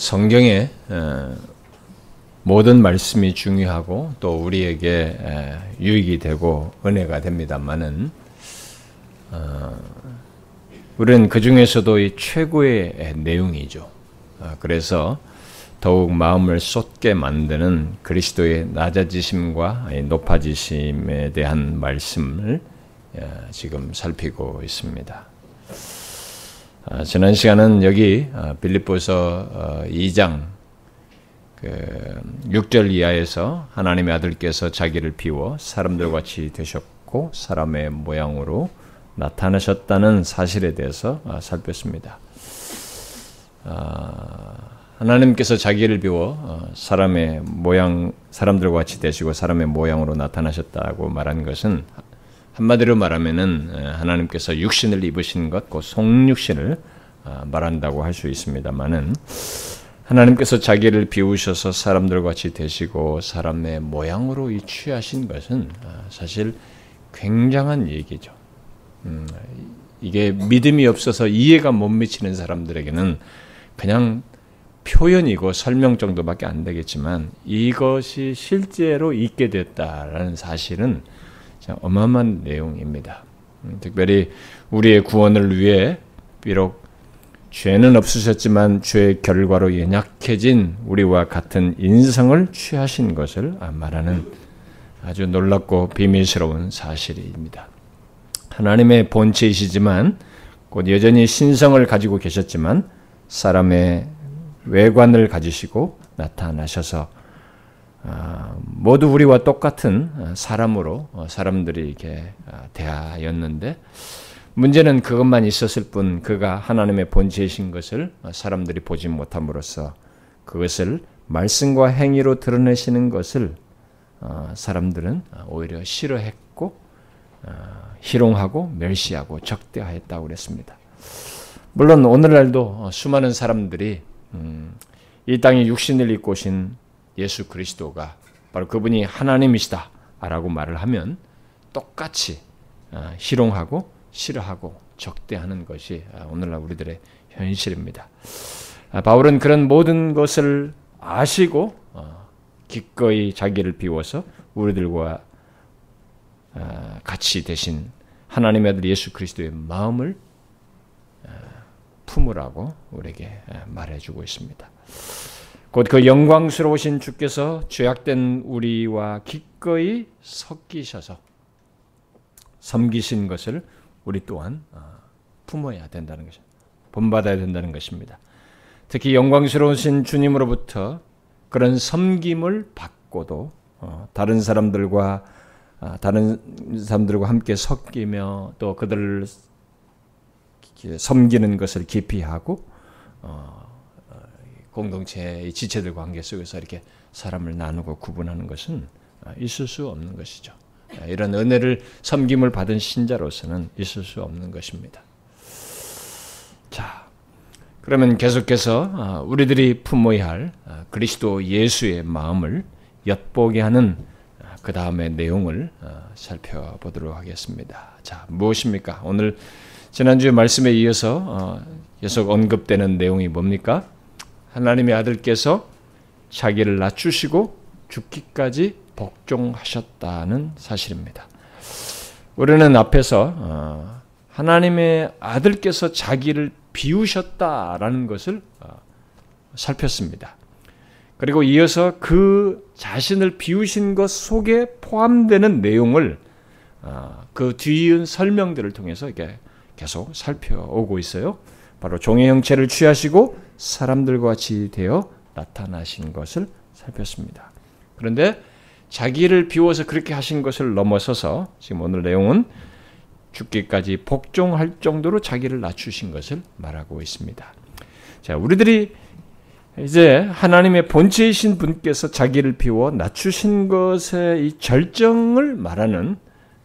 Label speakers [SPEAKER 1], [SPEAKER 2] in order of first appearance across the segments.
[SPEAKER 1] 성경의 모든 말씀이 중요하고 또 우리에게 유익이 되고 은혜가 됩니다만은 어, 우리는 그 중에서도 이 최고의 내용이죠. 아, 그래서 더욱 마음을 쏟게 만드는 그리스도의 낮아지심과 높아지심에 대한 말씀을 지금 살피고 있습니다. 아, 지난 시간은 여기 아, 빌립보서 2장 어, 그 6절 이하에서 하나님의 아들께서 자기를 비워 사람들 같이 되셨고 사람의 모양으로 나타나셨다는 사실에 대해서 아, 살폈습니다. 하나님께서 자기를 비워 어, 사람의 모양, 사람들과 같이 되시고 사람의 모양으로 나타나셨다고 말한 것은 한마디로 말하면은 하나님께서 육신을 입으신 것, 그 속육신을 아, 말한다고 할 수 있습니다만은 하나님께서 자기를 비우셔서 사람들 같이 되시고 사람의 모양으로 취하신 것은 아, 사실 굉장한 얘기죠. 음, 이게 믿음이 없어서 이해가 못 미치는 사람들에게는 그냥 표현이고 설명 정도밖에 안 되겠지만 이것이 실제로 있게 됐다라는 사실은 어마어마한 내용입니다. 음, 특별히 우리의 구원을 위해 비록 죄는 없으셨지만 죄의 결과로 연약해진 우리와 같은 인성을 취하신 것을 말하는 아주 놀랍고 비밀스러운 사실입니다. 하나님의 본체이시지만 곧 여전히 신성을 가지고 계셨지만 사람의 외관을 가지시고 나타나셔서 아, 모두 우리와 똑같은 어, 사람으로 어, 사람들이 이렇게 아, 대하였는데 문제는 그것만 있었을 뿐 그가 하나님의 본체이신 것을 어, 사람들이 보지 못함으로써 그것을 말씀과 행위로 드러내시는 것을 사람들은 오히려 싫어했고 희롱하고 멸시하고 적대하였다고 그랬습니다. 물론 오늘날도 수많은 사람들이 음, 이 땅에 육신을 입고 오신 예수 그리스도가 바로 그분이 하나님이시다라고 말을 하면 똑같이 어, 희롱하고 싫어하고 적대하는 것이 어, 오늘날 우리들의 현실입니다. 아, 바울은 그런 모든 것을 아시고 어, 기꺼이 자기를 비워서 우리들과 같이 되신 하나님의 아들 예수 그리스도의 마음을 품으라고 우리에게 말해주고 있습니다. 곧 그 영광스러우신 주께서 죄악된 우리와 기꺼이 섞이셔서 섬기신 것을 우리 또한 어, 품어야 된다는 것입니다. 본받아야 된다는 것입니다. 특히 영광스러우신 주님으로부터 그런 섬김을 받고도 어, 다른 사람들과 어, 다른 사람들과 함께 섞이며 또 그들을 섬기는 것을 기피하고 공동체의 지체들 관계 속에서 이렇게 사람을 나누고 구분하는 것은 아, 있을 수 없는 것이죠. 아, 이런 은혜를 섬김을 받은 신자로서는 있을 수 없는 것입니다. 자, 그러면 계속해서 아, 우리들이 품어야 할 그리스도 예수의 마음을 엿보게 하는 그 다음의 내용을 살펴보도록 하겠습니다. 자, 무엇입니까? 오늘 지난주 말씀에 이어서 계속 언급되는 내용이 뭡니까? 하나님의 아들께서 자기를 낮추시고 죽기까지 복종하셨다는 사실입니다. 우리는 앞에서 어, 하나님의 아들께서 자기를 비우셨다라는 것을 어, 살폈습니다. 그리고 이어서 그 자신을 비우신 것 속에 포함되는 내용을 어, 그 뒤이은 설명들을 통해서 이게 계속 살펴오고 있어요. 바로 종의 형체를 취하시고 사람들과 같이 되어 나타나신 것을 살폈습니다. 그런데 자기를 비워서 그렇게 하신 것을 넘어서서 지금 오늘 내용은 죽기까지 복종할 정도로 자기를 낮추신 것을 말하고 있습니다. 자, 우리들이 이제 하나님의 본체이신 분께서 자기를 비워 낮추신 것의 이 절정을 말하는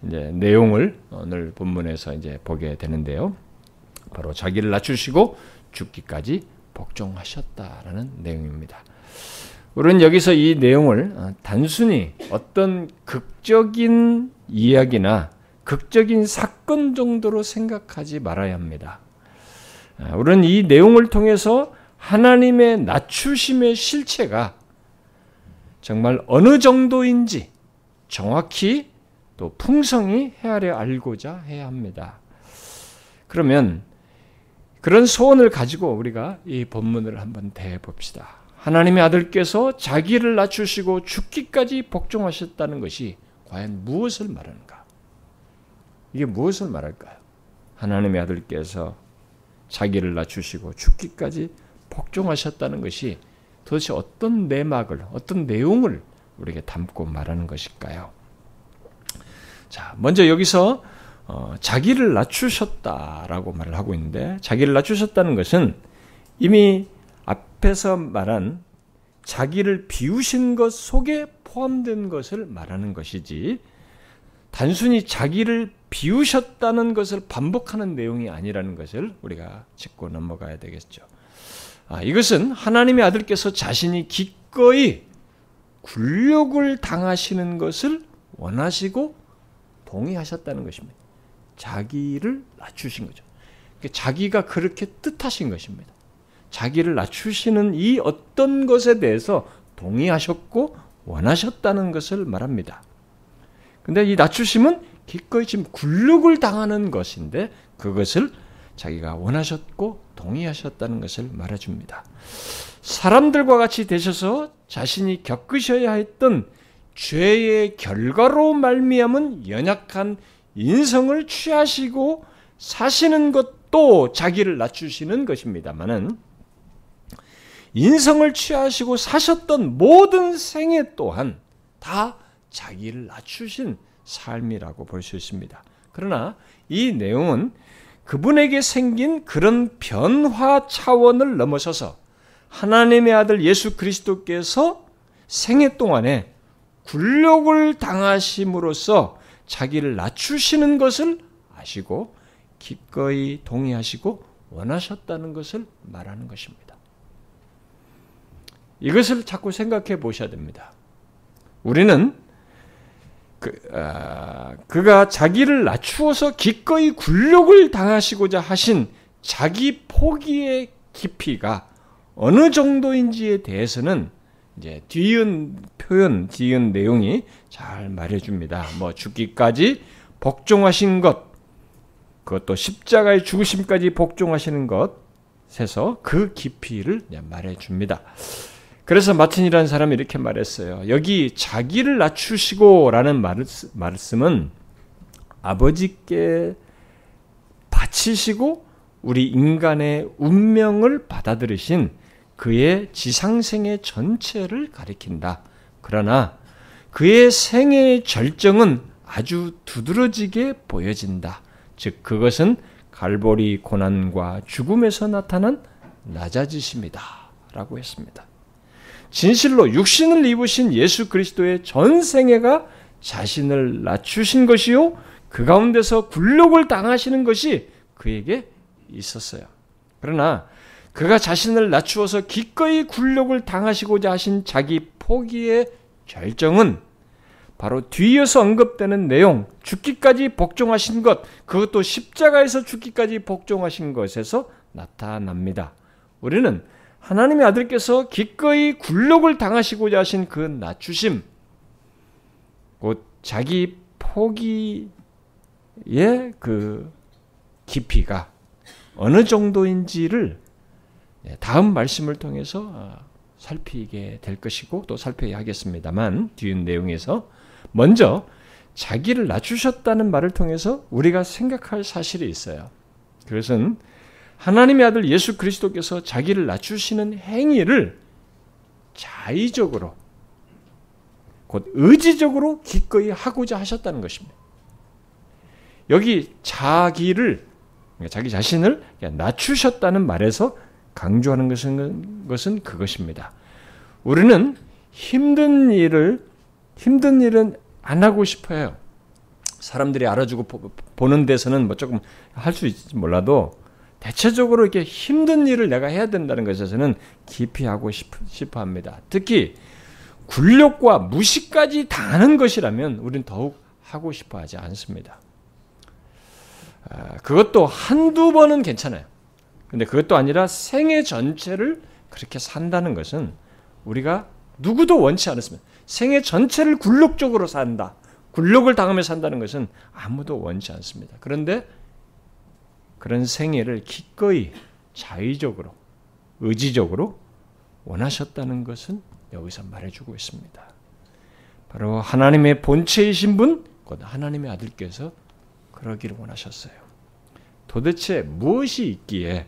[SPEAKER 1] 이제 내용을 오늘 본문에서 이제 보게 되는데요. 바로 자기를 낮추시고 죽기까지 복종하셨다라는 내용입니다. 우리는 여기서 이 내용을 어, 단순히 어떤 극적인 이야기나 극적인 사건 정도로 생각하지 말아야 합니다. 아, 우리는 이 내용을 통해서 하나님의 낮추심의 실체가 정말 어느 정도인지 정확히 또 풍성히 헤아려 알고자 해야 합니다. 그러면 그런 소원을 가지고 우리가 이 본문을 한번 대해 봅시다. 하나님의 아들께서 자기를 낮추시고 죽기까지 복종하셨다는 것이 과연 무엇을 말하는가? 이게 무엇을 말할까요? 하나님의 아들께서 자기를 낮추시고 죽기까지 복종하셨다는 것이 도대체 어떤 내막을, 어떤 내용을 우리에게 담고 말하는 것일까요? 자, 먼저 여기서 어, 자기를 낮추셨다라고 말을 하고 있는데 자기를 낮추셨다는 것은 이미 앞에서 말한 자기를 비우신 것 속에 포함된 것을 말하는 것이지 단순히 자기를 비우셨다는 것을 반복하는 내용이 아니라는 것을 우리가 짚고 넘어가야 되겠죠. 아, 이것은 하나님의 아들께서 자신이 기꺼이 굴욕을 당하시는 것을 원하시고 동의하셨다는 것입니다. 자기를 낮추신 거죠. 그러니까 자기가 그렇게 뜻하신 것입니다. 자기를 낮추시는 이 어떤 것에 대해서 동의하셨고 원하셨다는 것을 말합니다. 근데 이 낮추심은 기꺼이 지금 굴욕을 당하는 것인데 그것을 자기가 원하셨고 동의하셨다는 것을 말해줍니다. 사람들과 같이 되셔서 자신이 겪으셔야 했던 죄의 결과로 말미암은 연약한 인성을 취하시고 사시는 것도 자기를 낮추시는 것입니다만은 인성을 취하시고 사셨던 모든 생애 또한 다 자기를 낮추신 삶이라고 볼 수 있습니다. 그러나 이 내용은 그분에게 생긴 그런 변화 차원을 넘어서서 하나님의 아들 예수 그리스도께서 생애 동안에 굴욕을 당하심으로써 자기를 낮추시는 것을 아시고 기꺼이 동의하시고 원하셨다는 것을 말하는 것입니다. 이것을 자꾸 생각해 보셔야 됩니다. 우리는 그, 아, 그가 자기를 낮추어서 기꺼이 굴욕을 당하시고자 하신 자기 포기의 깊이가 어느 정도인지에 대해서는 이제 뒤은 표현, 뒤은 내용이 잘 말해줍니다. 뭐 죽기까지 복종하신 것, 그것도 십자가의 죽으심까지 복종하시는 것에서 그 깊이를 말해줍니다. 그래서 마틴이라는 사람이 이렇게 말했어요. 여기 자기를 낮추시고라는 말씀은 아버지께 바치시고 우리 인간의 운명을 받아들이신 그의 지상생의 전체를 가리킨다. 그러나 그의 생애의 절정은 아주 두드러지게 보여진다. 즉 그것은 갈보리 고난과 죽음에서 나타난 낮아지심이다. 라고 했습니다. 진실로 육신을 입으신 예수 그리스도의 전 생애가 자신을 낮추신 것이요 그 가운데서 굴욕을 당하시는 것이 그에게 있었어요. 그러나 그가 자신을 낮추어서 기꺼이 굴욕을 당하시고자 하신 자기 포기의 결정은 바로 뒤에서 언급되는 내용, 죽기까지 복종하신 것, 그것도 십자가에서 죽기까지 복종하신 것에서 나타납니다. 우리는 하나님의 아들께서 기꺼이 굴욕을 당하시고자 하신 그 낮추심, 곧 자기 포기의 그 깊이가 어느 정도인지를 예, 다음 말씀을 통해서 어, 살피게 될 것이고 또 살펴야 하겠습니다만 뒤은 내용에서 먼저 자기를 낮추셨다는 말을 통해서 우리가 생각할 사실이 있어요. 그것은 하나님의 아들 예수 그리스도께서 자기를 낮추시는 행위를 자의적으로 곧 의지적으로 기꺼이 하고자 하셨다는 것입니다. 여기 자기를 자기 자신을 낮추셨다는 말에서 강조하는 것은, 것은 그것입니다. 우리는 힘든 일을, 힘든 일은 안 하고 싶어요. 사람들이 알아주고 보는 데서는 뭐 조금 할 수 있을지 몰라도 대체적으로 이렇게 힘든 일을 내가 해야 된다는 것에서는 깊이 하고 싶어 합니다. 특히 굴욕과 무시까지 당하는 것이라면 우리는 더욱 하고 싶어 하지 않습니다. 아, 그것도 한두 번은 괜찮아요. 근데 그것도 아니라 생애 전체를 그렇게 산다는 것은 우리가 누구도 원치 않았습니다. 생애 전체를 굴욕적으로 산다. 굴욕을 당하며 산다는 것은 아무도 원치 않습니다. 그런데 그런 생애를 기꺼이 자의적으로, 의지적으로 원하셨다는 것은 여기서 말해주고 있습니다. 바로 하나님의 본체이신 분, 곧 하나님의 아들께서 그러기를 원하셨어요. 도대체 무엇이 있기에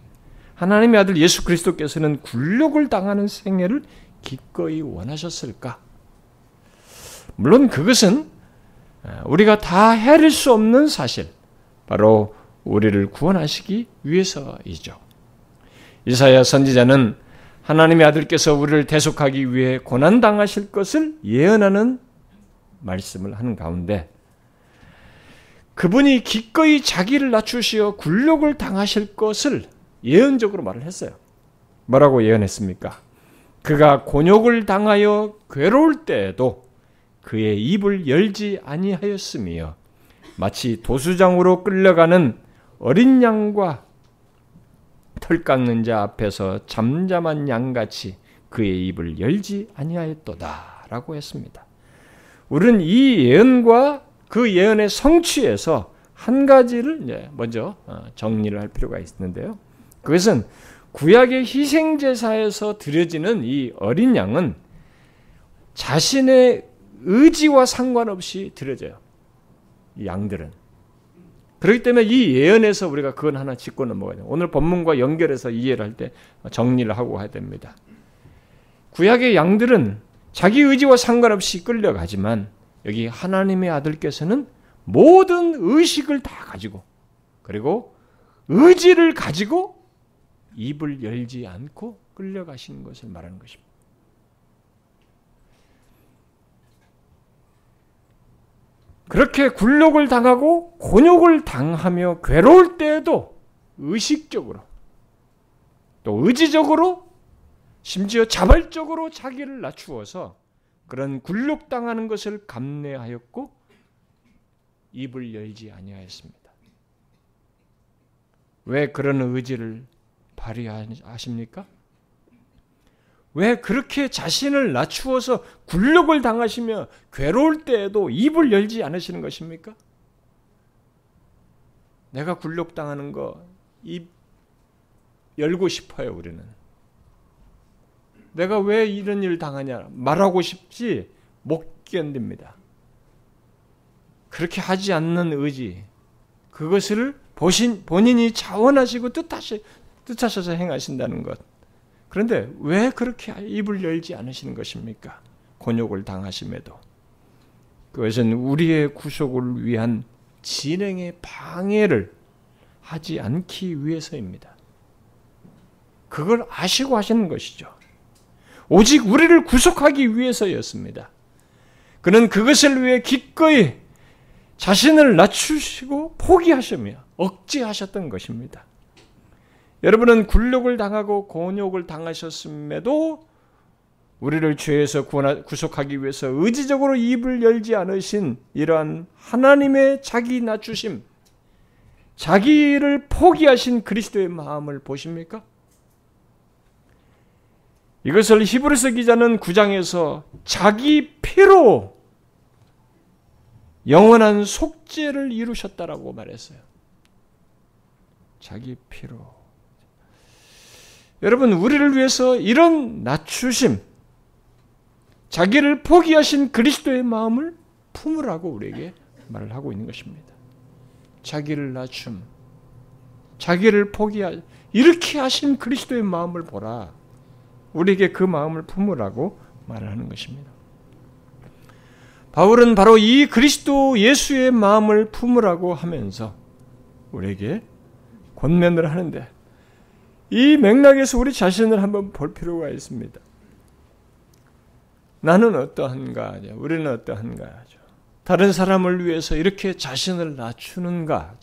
[SPEAKER 1] 하나님의 아들 예수 그리스도께서는 굴욕을 당하는 생애를 기꺼이 원하셨을까? 물론 그것은 우리가 다 헤아릴 수 없는 사실, 바로 우리를 구원하시기 위해서이죠. 이사야 선지자는 하나님의 아들께서 우리를 대속하기 위해 고난 당하실 것을 예언하는 말씀을 하는 가운데 그분이 기꺼이 자기를 낮추시어 굴욕을 당하실 것을 예언적으로 말을 했어요. 뭐라고 예언했습니까? 그가 곤욕을 당하여 괴로울 때에도 그의 입을 열지 아니하였으며 마치 도수장으로 끌려가는 어린 양과 털 깎는 자 앞에서 잠잠한 양같이 그의 입을 열지 아니하였도다라고 했습니다. 우리는 이 예언과 그 예언의 성취에서 한 가지를 먼저 어, 정리를 할 필요가 있는데요. 그것은 구약의 희생 제사에서 드려지는 이 어린 양은 자신의 의지와 상관없이 드려져요. 이 양들은 그렇기 때문에 이 예언에서 우리가 그건 하나 짚고 넘어가야 돼요. 오늘 본문과 연결해서 이해를 할 때 정리를 하고 해야 됩니다. 구약의 양들은 자기 의지와 상관없이 끌려가지만 여기 하나님의 아들께서는 모든 의식을 다 가지고 그리고 의지를 가지고 입을 열지 않고 끌려가신 것을 말하는 것입니다. 그렇게 굴욕을 당하고 곤욕을 당하며 괴로울 때에도 의식적으로 또 의지적으로 심지어 자발적으로 자기를 낮추어서 그런 굴욕당하는 것을 감내하였고 입을 열지 아니하였습니다. 왜 그런 의지를 발휘하십니까? 왜 그렇게 자신을 낮추어서 굴욕을 당하시며 괴로울 때에도 입을 열지 않으시는 것입니까? 내가 굴욕 당하는 거 입 열고 싶어요, 우리는. 내가 왜 이런 일 당하냐 말하고 싶지 못 견딥니다. 그렇게 하지 않는 의지, 그것을 보신 본인이 자원하시고 뜻하시 뜻하셔서 행하신다는 것. 그런데 왜 그렇게 입을 열지 않으시는 것입니까? 곤욕을 당하심에도. 그것은 우리의 구속을 위한 진행의 방해를 하지 않기 위해서입니다. 그걸 아시고 하시는 것이죠. 오직 우리를 구속하기 위해서였습니다. 그는 그것을 위해 기꺼이 자신을 낮추시고 포기하시며 억제하셨던 것입니다. 여러분은 굴욕을 당하고 곤욕을 당하셨음에도 우리를 죄에서 구속하기 위해서 의지적으로 입을 열지 않으신 이러한 하나님의 자기 낮추심, 자기를 포기하신 그리스도의 마음을 보십니까? 이것을 히브리서 기자는 9장에서 자기 피로 영원한 속죄를 이루셨다라고 말했어요. 자기 피로. 여러분, 우리를 위해서 이런 낮추심, 자기를 포기하신 그리스도의 마음을 품으라고 우리에게 말을 하고 있는 것입니다. 자기를 낮춤, 자기를 포기하, 이렇게 하신 그리스도의 마음을 보라. 우리에게 그 마음을 품으라고 말을 하는 것입니다. 바울은 바로 이 그리스도 예수의 마음을 품으라고 하면서 우리에게 권면을 하는데 이 맥락에서 우리 자신을 한번 볼 필요가 있습니다. 나는 어떠한가? 우리는 어떠한가? 다른 사람을 위해서 이렇게 자신을 낮추는가?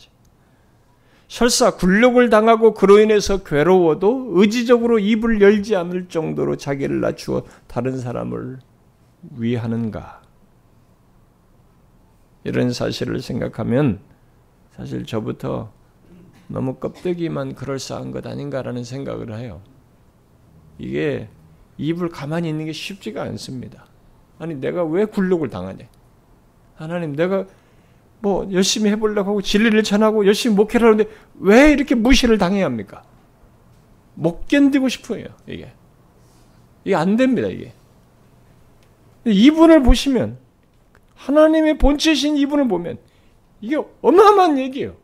[SPEAKER 1] 설사 굴욕을 당하고 그로 인해서 괴로워도 의지적으로 입을 열지 않을 정도로 자기를 낮추어 다른 사람을 위하는가? 이런 사실을 생각하면 사실 저부터 너무 껍데기만 그럴싸한 것 아닌가라는 생각을 해요. 이게 입을 가만히 있는 게 쉽지가 않습니다. 아니 내가 왜 굴욕을 당하냐? 하나님 내가 뭐 열심히 해보려고 하고 진리를 전하고 열심히 목회를 하는데 왜 이렇게 무시를 당해야 합니까? 못 견디고 싶어요 이게 이게 안 됩니다 이게 이분을 보시면 하나님의 본체신 이분을 보면 이게 어마어마한 얘기예요.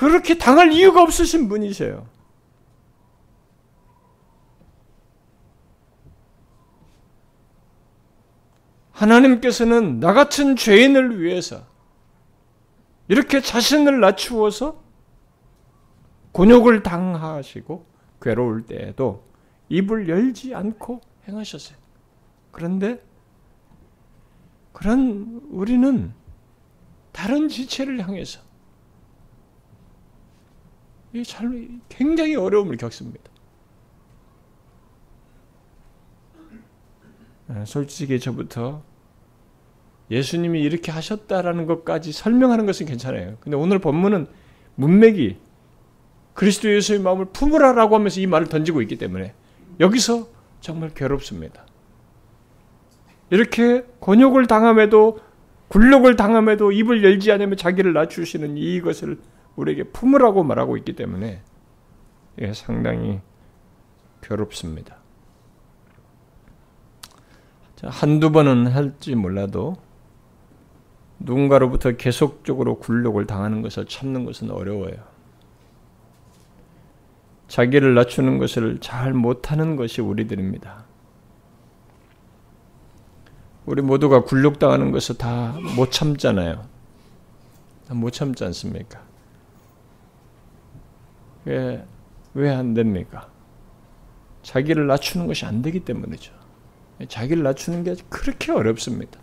[SPEAKER 1] 그렇게 당할 이유가 없으신 분이세요. 하나님께서는 나 같은 죄인을 위해서 이렇게 자신을 낮추어서 곤욕을 당하시고 괴로울 때에도 입을 열지 않고 행하셨어요. 그런데 그런 우리는 다른 지체를 향해서 이 굉장히 어려움을 겪습니다. 아, 솔직히 저부터 예수님이 이렇게 하셨다라는 것까지 설명하는 것은 괜찮아요. 근데 오늘 본문은 문맥이 그리스도 예수의 마음을 품으라라고 하면서 이 말을 던지고 있기 때문에 여기서 정말 괴롭습니다. 이렇게 곤욕을 당함에도 굴욕을 당함에도 입을 열지 않으면 자기를 낮추시는 이것을 우리에게 품으라고 말하고 있기 때문에 예, 상당히 괴롭습니다. 한두 번은 할지 몰라도 누군가로부터 계속적으로 굴욕을 당하는 것을 참는 것은 어려워요. 자기를 낮추는 것을 잘 못하는 것이 우리들입니다. 우리 모두가 굴욕당하는 것을 다 못 참잖아요. 못 참지 않습니까? 왜, 왜안 됩니까? 자기를 낮추는 것이 안 되기 때문이죠. 자기를 낮추는 게 그렇게 어렵습니다.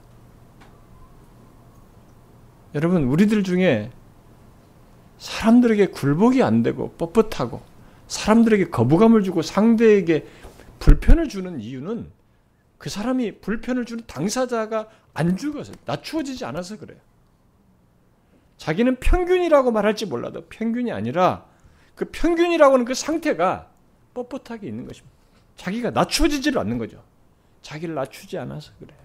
[SPEAKER 1] 여러분, 우리들 중에 사람들에게 굴복이 안 되고 뻣뻣하고 사람들에게 거부감을 주고 상대에게 불편을 주는 이유는 그 사람이 불편을 주는 당사자가 안 죽어서 낮추어지지 않아서 그래요. 자기는 평균이라고 말할지 몰라도 평균이 아니라 그 평균이라고 하는 그 상태가 뻣뻣하게 있는 것입니다. 자기가 낮추어지지를 않는 거죠. 자기를 낮추지 않아서 그래요.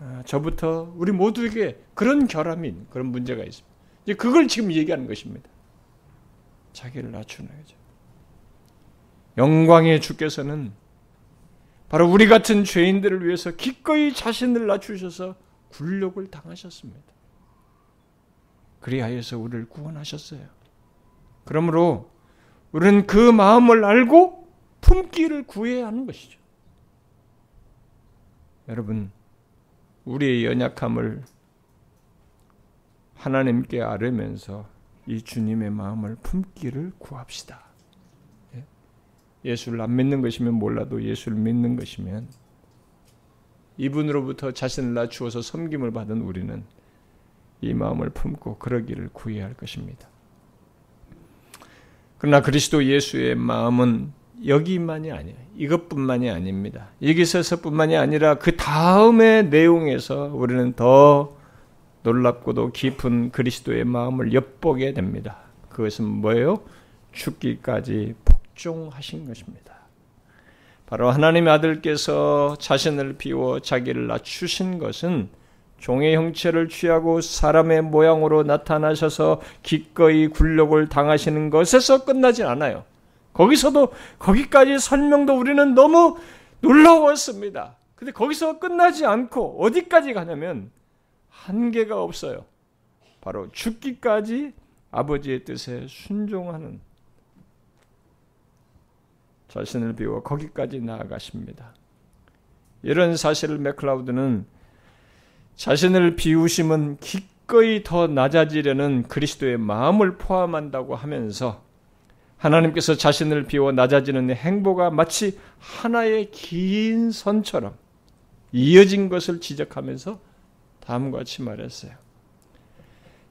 [SPEAKER 1] 아, 저부터 우리 모두에게 그런 결함인 그런 문제가 있습니다. 이제 그걸 지금 얘기하는 것입니다. 자기를 낮추는 거죠. 영광의 주께서는 바로 우리 같은 죄인들을 위해서 기꺼이 자신을 낮추셔서 굴욕을 당하셨습니다. 그리하여서 우리를 구원하셨어요. 그러므로 우리는 그 마음을 알고 품기를 구해야 하는 것이죠. 여러분, 우리의 연약함을 하나님께 아뢰면서 이 주님의 마음을 품기를 구합시다. 예? 예수를 안 믿는 것이면 몰라도 예수를 믿는 것이면 이분으로부터 자신을 낮추어서 섬김을 받은 우리는 이 마음을 품고 그러기를 구해야 할 것입니다. 그러나 그리스도 예수의 마음은 여기만이 아니에요. 이것뿐만이 아닙니다. 여기서뿐만이 아니라 그 다음의 내용에서 우리는 더 놀랍고도 깊은 그리스도의 마음을 엿보게 됩니다. 그것은 뭐예요? 죽기까지 복종하신 것입니다. 바로 하나님의 아들께서 자신을 비워 자기를 낮추신 것은 종의 형체를 취하고 사람의 모양으로 나타나셔서 기꺼이 굴욕을 당하시는 것에서 끝나지 않아요. 거기서도 거기까지 설명도 우리는 너무 놀라웠습니다. 근데 거기서 끝나지 않고 어디까지 가냐면 한계가 없어요. 바로 죽기까지 아버지의 뜻에 순종하는 자신을 비워 거기까지 나아가십니다. 이런 사실을 맥클라우드는 자신을 비우심은 기꺼이 더 낮아지려는 그리스도의 마음을 포함한다고 하면서 하나님께서 자신을 비워 낮아지는 행보가 마치 하나의 긴 선처럼 이어진 것을 지적하면서 다음과 같이 말했어요.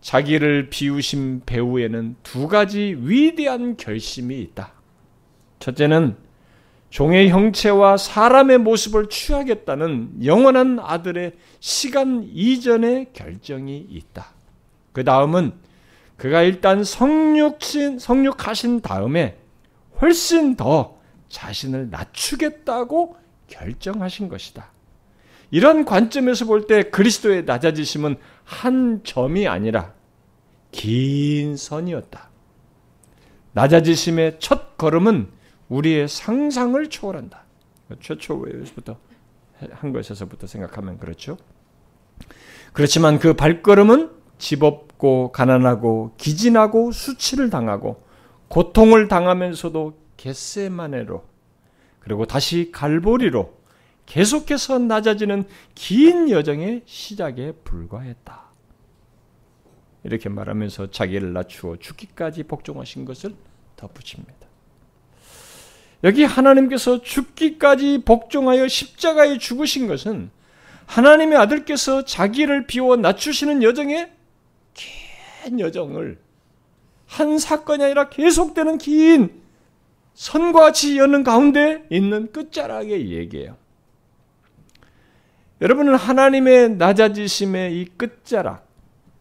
[SPEAKER 1] 자기를 비우신 배후에는 두 가지 위대한 결심이 있다. 첫째는 종의 형체와 사람의 모습을 취하겠다는 영원한 아들의 시간 이전의 결정이 있다. 그 다음은 그가 일단 성육신, 성육하신 다음에 훨씬 더 자신을 낮추겠다고 결정하신 것이다. 이런 관점에서 볼 때 그리스도의 낮아지심은 한 점이 아니라 긴 선이었다. 낮아지심의 첫 걸음은 우리의 상상을 초월한다. 최초에서부터 한 것에서부터 생각하면 그렇죠. 그렇지만 그 발걸음은 집 없고 가난하고 기진하고 수치를 당하고 고통을 당하면서도 겟세마네로 그리고 다시 갈보리로 계속해서 낮아지는 긴 여정의 시작에 불과했다. 이렇게 말하면서 자기를 낮추어 죽기까지 복종하신 것을 덧붙입니다. 여기 하나님께서 죽기까지 복종하여 십자가에 죽으신 것은 하나님의 아들께서 자기를 비워 낮추시는 여정에 긴 여정을 한 사건이 아니라 계속되는 긴 선과 같이 여는 가운데 있는 끝자락의 얘기예요. 여러분은 하나님의 낮아지심의 이 끝자락,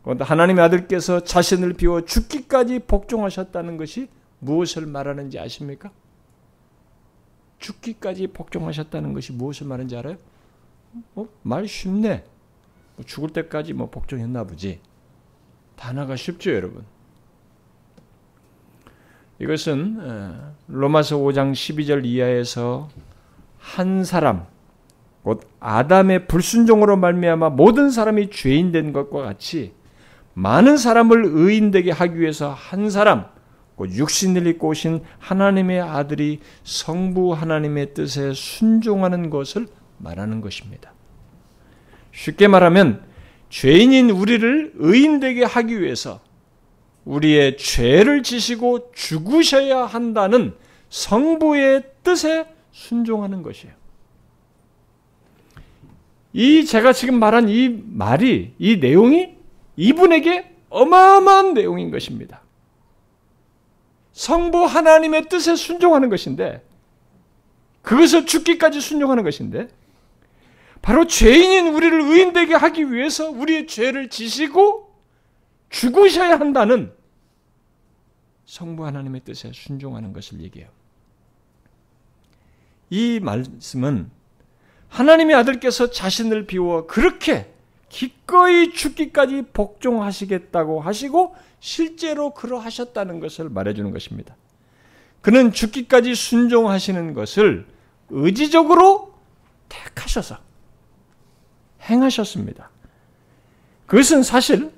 [SPEAKER 1] 하나님의 아들께서 자신을 비워 죽기까지 복종하셨다는 것이 무엇을 말하는지 아십니까? 죽기까지 복종하셨다는 것이 무엇을 말하는지 알아요? 어? 말 쉽네. 뭐 죽을 때까지 뭐 복종했나 보지. 단어가 쉽죠, 여러분. 이것은 어, 로마서 5장 12절 이하에서 한 사람, 곧 아담의 불순종으로 말미암아 모든 사람이 죄인 된 것과 같이 많은 사람을 의인 되게 하기 위해서 한 사람, 곧 육신을 입고 오신 하나님의 아들이 성부 하나님의 뜻에 순종하는 것을 말하는 것입니다. 쉽게 말하면 죄인인 우리를 의인되게 하기 위해서 우리의 죄를 지시고 죽으셔야 한다는 성부의 뜻에 순종하는 것이에요. 이 제가 지금 말한 이 말이 이 내용이 이분에게 어마어마한 내용인 것입니다. 성부 하나님의 뜻에 순종하는 것인데 그것을 죽기까지 순종하는 것인데 바로 죄인인 우리를 의인되게 하기 위해서 우리의 죄를 지시고 죽으셔야 한다는 성부 하나님의 뜻에 순종하는 것을 얘기해요. 이 말씀은 하나님의 아들께서 자신을 비워 그렇게 기꺼이 죽기까지 복종하시겠다고 하시고 실제로 그러하셨다는 것을 말해주는 것입니다. 그는 죽기까지 순종하시는 것을 의지적으로 택하셔서 행하셨습니다. 그것은 사실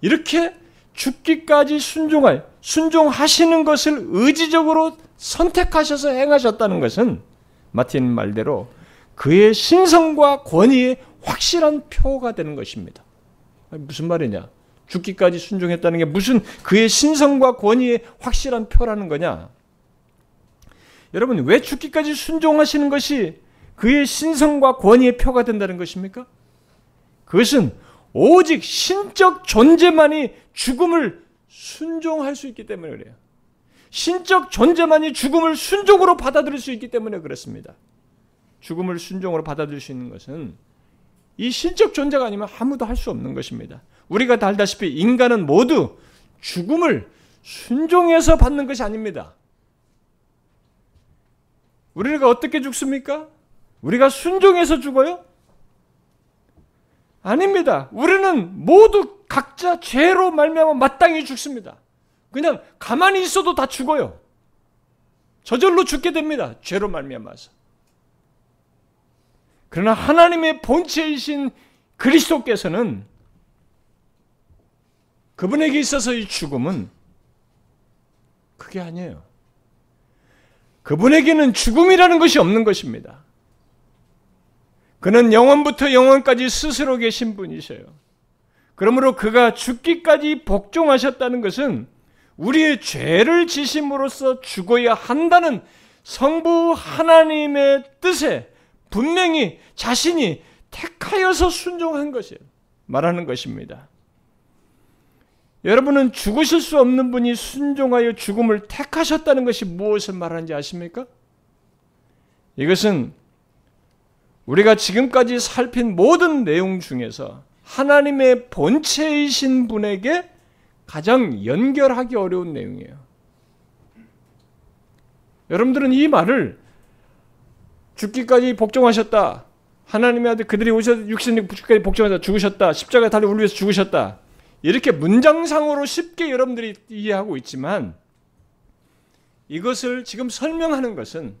[SPEAKER 1] 이렇게 죽기까지 순종할, 순종하시는 것을 의지적으로 선택하셔서 행하셨다는 것은 마틴 말대로 그의 신성과 권위의 확실한 표가 되는 것입니다. 무슨 말이냐? 죽기까지 순종했다는 게 무슨 그의 신성과 권위의 확실한 표라는 거냐? 여러분, 왜 죽기까지 순종하시는 것이 그의 신성과 권위의 표가 된다는 것입니까? 그것은 오직 신적 존재만이 죽음을 순종할 수 있기 때문에 그래요. 신적 존재만이 죽음을 순종으로 받아들일 수 있기 때문에 그렇습니다. 죽음을 순종으로 받아들일 수 있는 것은 이 신적 존재가 아니면 아무도 할 수 없는 것입니다. 우리가 다 알다시피 인간은 모두 죽음을 순종해서 받는 것이 아닙니다. 우리가 어떻게 죽습니까? 우리가 순종해서 죽어요? 아닙니다. 우리는 모두 각자 죄로 말미암아 마땅히 죽습니다. 그냥 가만히 있어도 다 죽어요. 저절로 죽게 됩니다. 죄로 말미암아서. 그러나 하나님의 본체이신 그리스도께서는 그분에게 있어서 이 죽음은 그게 아니에요. 그분에게는 죽음이라는 것이 없는 것입니다. 그는 영원부터 영원까지 스스로 계신 분이셔요. 그러므로 그가 죽기까지 복종하셨다는 것은 우리의 죄를 지심으로써 죽어야 한다는 성부 하나님의 뜻에 분명히 자신이 택하여서 순종한 것이에요. 말하는 것입니다. 여러분은 죽으실 수 없는 분이 순종하여 죽음을 택하셨다는 것이 무엇을 말하는지 아십니까? 이것은 우리가 지금까지 살핀 모든 내용 중에서 하나님의 본체이신 분에게 가장 연결하기 어려운 내용이에요. 여러분들은 이 말을 죽기까지 복종하셨다. 하나님의 아들 그들이 오셔서 육신의 죽기까지 복종하셨다. 죽으셨다. 십자가에 달려 우리 위해서 죽으셨다. 이렇게 문장상으로 쉽게 여러분들이 이해하고 있지만 이것을 지금 설명하는 것은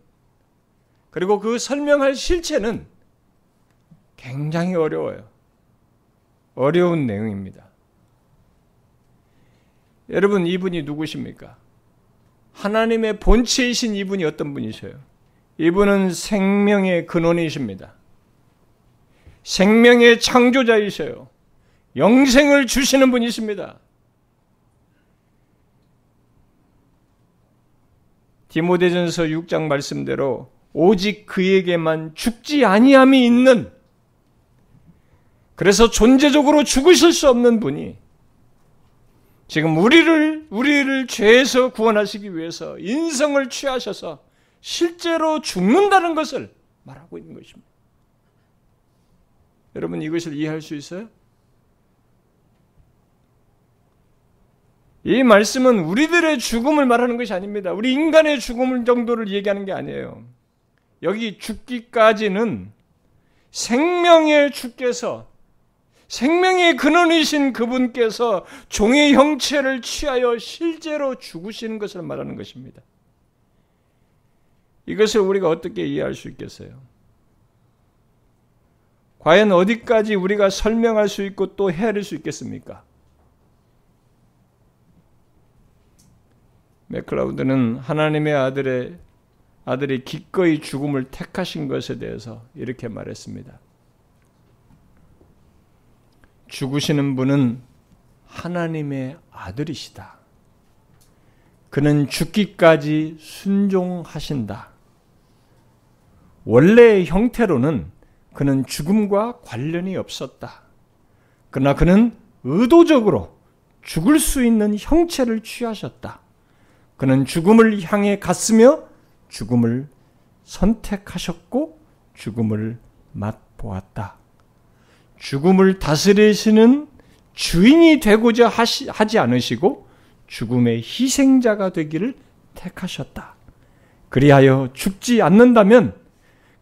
[SPEAKER 1] 그리고 그 설명할 실체는 굉장히 어려워요. 어려운 내용입니다. 여러분, 이분이 누구십니까? 하나님의 본체이신 이분이 어떤 분이셔요? 이분은 생명의 근원이십니다. 생명의 창조자이셔요. 영생을 주시는 분이십니다. 디모데전서 6장 말씀대로 오직 그에게만 죽지 아니함이 있는 그래서 존재적으로 죽으실 수 없는 분이 지금 우리를 우리를 죄에서 구원하시기 위해서 인성을 취하셔서 실제로 죽는다는 것을 말하고 있는 것입니다. 여러분 이것을 이해할 수 있어요? 이 말씀은 우리들의 죽음을 말하는 것이 아닙니다. 우리 인간의 죽음 정도를 얘기하는 게 아니에요. 여기 죽기까지는 생명의 주께서 생명의 근원이신 그분께서 종의 형체를 취하여 실제로 죽으시는 것을 말하는 것입니다. 이것을 우리가 어떻게 이해할 수 있겠어요? 과연 어디까지 우리가 설명할 수 있고 또 헤아릴 수 있겠습니까? 맥클라우드는 하나님의 아들의 아들이 기꺼이 죽음을 택하신 것에 대해서 이렇게 말했습니다. 죽으시는 분은 하나님의 아들이시다. 그는 죽기까지 순종하신다. 원래의 형태로는 그는 죽음과 관련이 없었다. 그러나 그는 의도적으로 죽을 수 있는 형체를 취하셨다. 그는 죽음을 향해 갔으며 죽음을 선택하셨고 죽음을 맛보았다. 죽음을 다스리시는 주인이 되고자 하시, 하지 않으시고 죽음의 희생자가 되기를 택하셨다. 그리하여 죽지 않는다면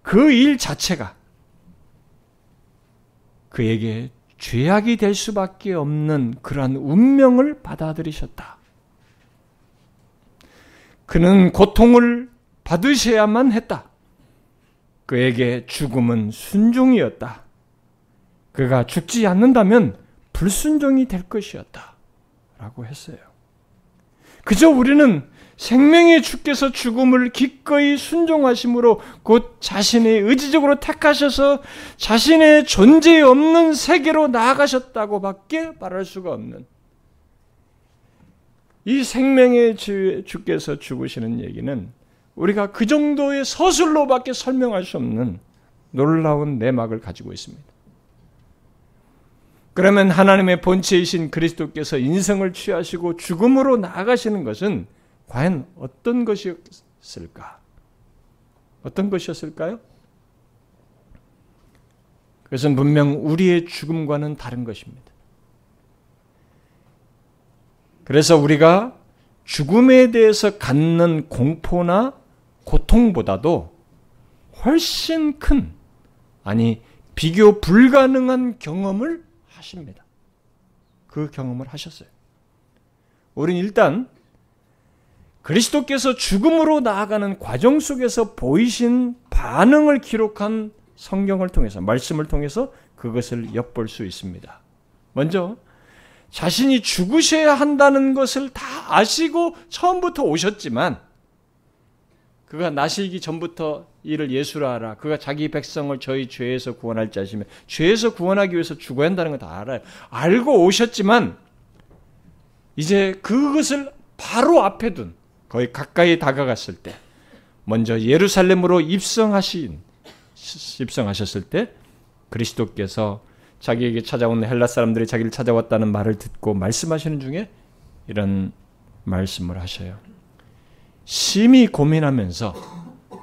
[SPEAKER 1] 그 일 자체가 그에게 죄악이 될 수밖에 없는 그러한 운명을 받아들이셨다. 그는 고통을 받으셔야만 했다. 그에게 죽음은 순종이었다. 그가 죽지 않는다면 불순종이 될 것이었다. 라고 했어요. 그저 우리는 생명의 주께서 죽음을 기꺼이 순종하심으로 곧 자신의 의지적으로 택하셔서 자신의 존재 없는 세계로 나아가셨다고 밖에 말할 수가 없는 이 생명의 주께서 죽으시는 얘기는 우리가 그 정도의 서술로밖에 설명할 수 없는 놀라운 내막을 가지고 있습니다. 그러면 하나님의 본체이신 그리스도께서 인성을 취하시고 죽음으로 나아가시는 것은 과연 어떤 것이었을까? 어떤 것이었을까요? 그것은 분명 우리의 죽음과는 다른 것입니다. 그래서 우리가 죽음에 대해서 갖는 공포나 고통보다도 훨씬 큰, 아니, 비교 불가능한 경험을 하십니다. 그 경험을 하셨어요. 우리는 일단 그리스도께서 죽음으로 나아가는 과정 속에서 보이신 반응을 기록한 성경을 통해서, 말씀을 통해서 그것을 엿볼 수 있습니다. 먼저, 자신이 죽으셔야 한다는 것을 다 아시고 처음부터 오셨지만, 그가 나시기 전부터 이를 예수라 하라. 그가 자기 백성을 저희 죄에서 구원할 자시며 죄에서 구원하기 위해서 죽어야 한다는 거 다 알아요. 알고 오셨지만 이제 그것을 바로 앞에 둔 거의 가까이 다가갔을 때 먼저 예루살렘으로 입성하신 입성하셨을 때 그리스도께서 자기에게 찾아온 헬라 사람들이 자기를 찾아왔다는 말을 듣고 말씀하시는 중에 이런 말씀을 하셔요. 심히 고민하면서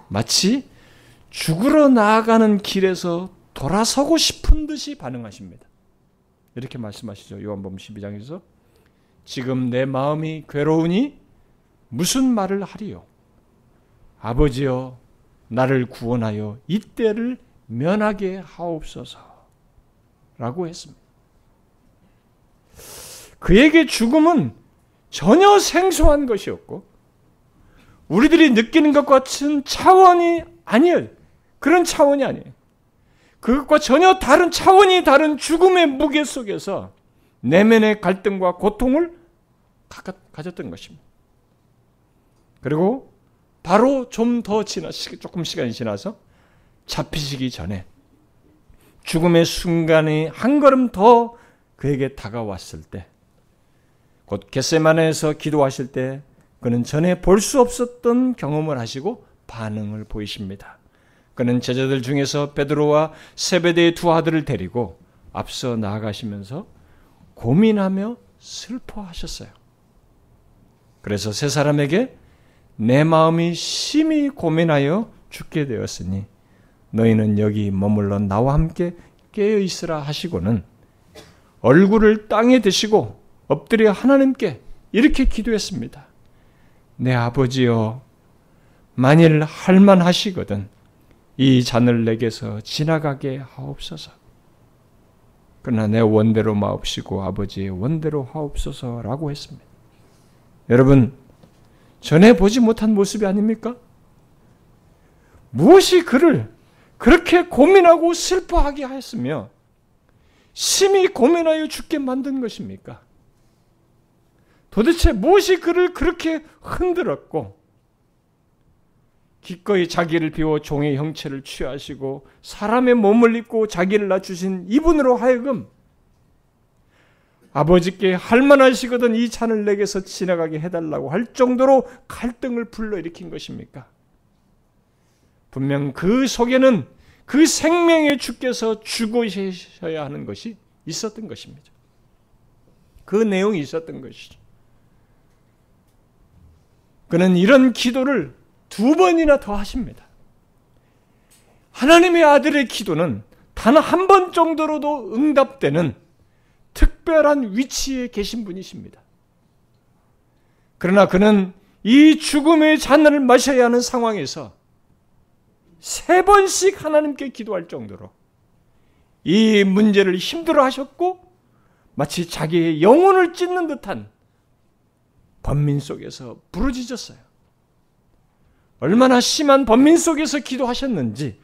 [SPEAKER 1] 마치 죽으러 나아가는 길에서 돌아서고 싶은 듯이 반응하십니다. 이렇게 말씀하시죠. 요한복음 12장에서 지금 내 마음이 괴로우니 무슨 말을 하리요? 아버지여 나를 구원하여 이때를 면하게 하옵소서. 라고 했습니다. 그에게 죽음은 전혀 생소한 것이었고, 우리들이 느끼는 것 같은 차원이 아니에요. 그런 차원이 아니에요. 그것과 전혀 다른 차원이 다른 죽음의 무게 속에서 내면의 갈등과 고통을 가졌던 것입니다. 그리고 바로 좀 더 지나 조금 시간이 지나서 잡히시기 전에 죽음의 순간이 한 걸음 더 그에게 다가왔을 때, 곧 겟세마네에서 기도하실 때 그는 전에 볼 수 없었던 경험을 하시고 반응을 보이십니다. 그는 제자들 중에서 베드로와 세베대의 두 아들을 데리고 앞서 나아가시면서 고민하며 슬퍼하셨어요. 그래서 세 사람에게 내 마음이 심히 고민하여 죽게 되었으니 너희는 여기 머물러 나와 함께 깨어 있으라 하시고는 얼굴을 땅에 대시고 엎드려 하나님께 이렇게 기도했습니다. 내 아버지여, 만일 할만하시거든 이 잔을 내게서 지나가게 하옵소서. 그러나 내 원대로 마옵시고 아버지의 원대로 하옵소서라고 했습니다. 여러분, 전에 보지 못한 모습이 아닙니까? 무엇이 그를 그렇게 고민하고 슬퍼하게 하였으며 심히 고민하여 죽게 만든 것입니까? 도대체 무엇이 그를 그렇게 흔들었고 기꺼이 자기를 비워 종의 형체를 취하시고 사람의 몸을 입고 자기를 낮추신 이분으로 하여금 아버지께 할만하시거든 이 잔을 내게서 지나가게 해달라고 할 정도로 갈등을 불러일으킨 것입니까? 분명 그 속에는 그 생명의 주께서 죽으셔야 하는 것이 있었던 것입니다. 그 내용이 있었던 것이죠. 그는 이런 기도를 두 번이나 더 하십니다. 하나님의 아들의 기도는 단 한 번 정도로도 응답되는 특별한 위치에 계신 분이십니다. 그러나 그는 이 죽음의 잔을 마셔야 하는 상황에서 세 번씩 하나님께 기도할 정도로 이 문제를 힘들어 하셨고 마치 자기의 영혼을 찢는 듯한 번민 속에서 부르짖었어요. 얼마나 심한 번민 속에서 기도하셨는지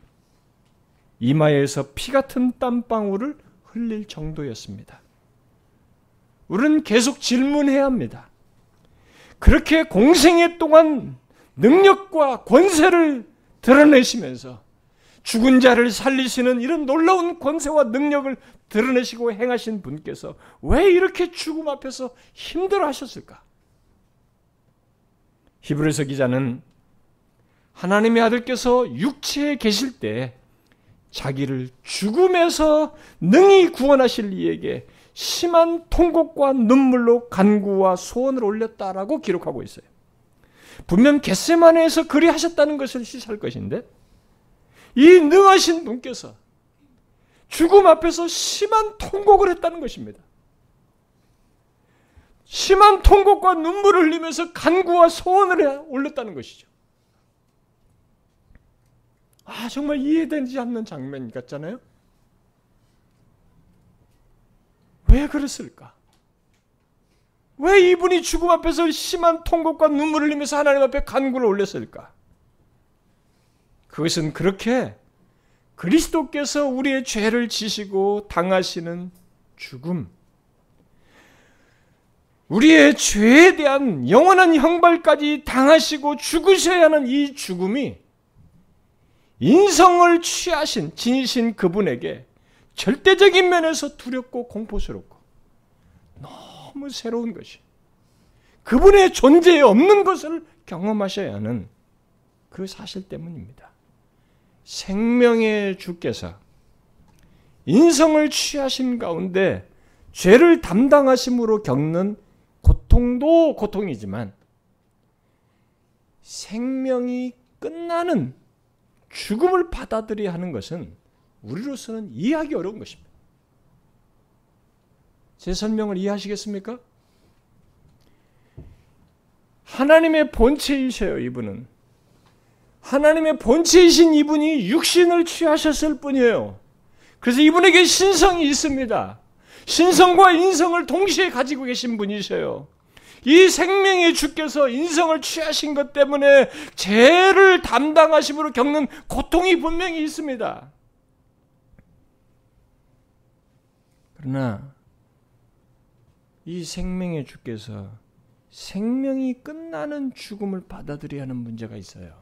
[SPEAKER 1] 이마에서 피 같은 땀방울을 흘릴 정도였습니다. 우리는 계속 질문해야 합니다. 그렇게 공생애 동안 능력과 권세를 드러내시면서 죽은 자를 살리시는 이런 놀라운 권세와 능력을 드러내시고 행하신 분께서 왜 이렇게 죽음 앞에서 힘들어 하셨을까? 히브리서 기자는 하나님의 아들께서 육체에 계실 때 자기를 죽음에서 능히 구원하실 이에게 심한 통곡과 눈물로 간구와 소원을 올렸다라고 기록하고 있어요. 분명 겟세마네에서 그리 하셨다는 것을 시사할 것인데 이 능하신 분께서 죽음 앞에서 심한 통곡을 했다는 것입니다. 심한 통곡과 눈물을 흘리면서 간구와 소원을 올렸다는 것이죠. 아, 정말 이해되지 않는 장면 같잖아요? 왜 그랬을까? 왜 이분이 죽음 앞에서 심한 통곡과 눈물을 흘리면서 하나님 앞에 간구를 올렸을까? 그것은 그렇게 그리스도께서 우리의 죄를 지시고 당하시는 죽음, 우리의 죄에 대한 영원한 형벌까지 당하시고 죽으셔야 하는 이 죽음이 인성을 취하신 진신 그분에게 절대적인 면에서 두렵고 공포스럽고 너무 새로운 것이 그분의 존재에 없는 것을 경험하셔야 하는 그 사실 때문입니다. 생명의 주께서 인성을 취하신 가운데 죄를 담당하심으로 겪는 고통도 고통이지만 생명이 끝나는 죽음을 받아들여야 하는 것은 우리로서는 이해하기 어려운 것입니다. 제 설명을 이해하시겠습니까? 하나님의 본체이세요, 이분은. 하나님의 본체이신 이분이 육신을 취하셨을 뿐이에요. 그래서 이분에게 신성이 있습니다. 신성과 인성을 동시에 가지고 계신 분이셔요. 이 생명의 주께서 인성을 취하신 것 때문에 죄를 담당하심으로 겪는 고통이 분명히 있습니다. 그러나 이 생명의 주께서 생명이 끝나는 죽음을 받아들여야 하는 문제가 있어요.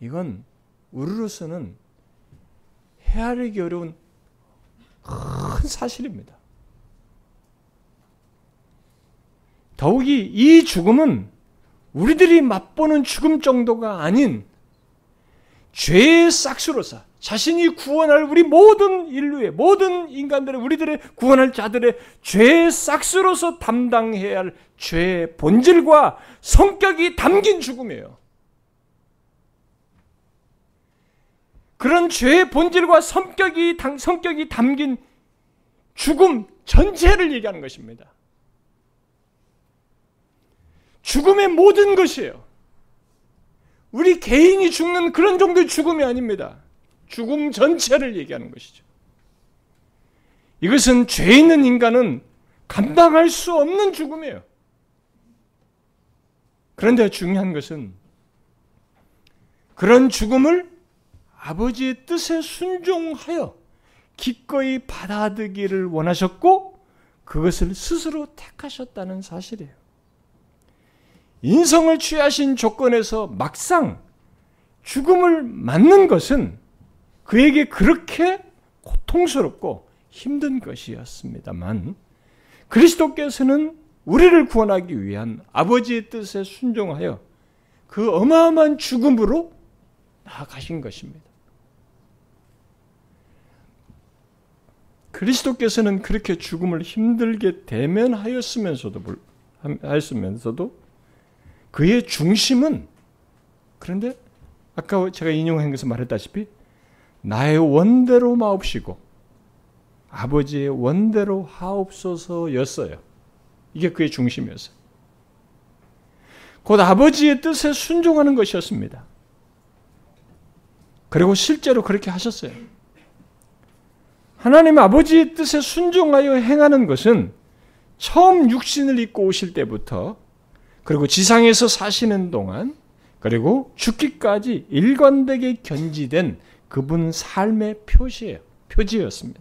[SPEAKER 1] 이건 우리로서는 헤아리기 어려운 큰 사실입니다. 더욱이 이 죽음은 우리들이 맛보는 죽음 정도가 아닌 죄의 싹수로서 자신이 구원할 우리 모든 인류의 모든 인간들의 우리들의 구원할 자들의 죄의 싹수로서 담당해야 할 죄의 본질과 성격이 담긴 죽음이에요. 그런 죄의 본질과 성격이, 성격이 담긴 죽음 전체를 얘기하는 것입니다. 죽음의 모든 것이에요. 우리 개인이 죽는 그런 정도의 죽음이 아닙니다. 죽음 전체를 얘기하는 것이죠. 이것은 죄 있는 인간은 감당할 수 없는 죽음이에요. 그런데 중요한 것은 그런 죽음을 아버지의 뜻에 순종하여 기꺼이 받아들기를 원하셨고 그것을 스스로 택하셨다는 사실이에요. 인성을 취하신 조건에서 막상 죽음을 맞는 것은 그에게 그렇게 고통스럽고 힘든 것이었습니다만 그리스도께서는 우리를 구원하기 위한 아버지의 뜻에 순종하여 그 어마어마한 죽음으로 나아가신 것입니다. 그리스도께서는 그렇게 죽음을 힘들게 대면하였으면서도 하였으면서도 그의 중심은 그런데 아까 제가 인용한 것을 말했다시피 나의 원대로 마옵시고 아버지의 원대로 하옵소서였어요. 이게 그의 중심이었어요. 곧 아버지의 뜻에 순종하는 것이었습니다. 그리고 실제로 그렇게 하셨어요. 하나님 아버지의 뜻에 순종하여 행하는 것은 처음 육신을 입고 오실 때부터 그리고 지상에서 사시는 동안 그리고 죽기까지 일관되게 견지된 그분 삶의 표시예요. 표지였습니다.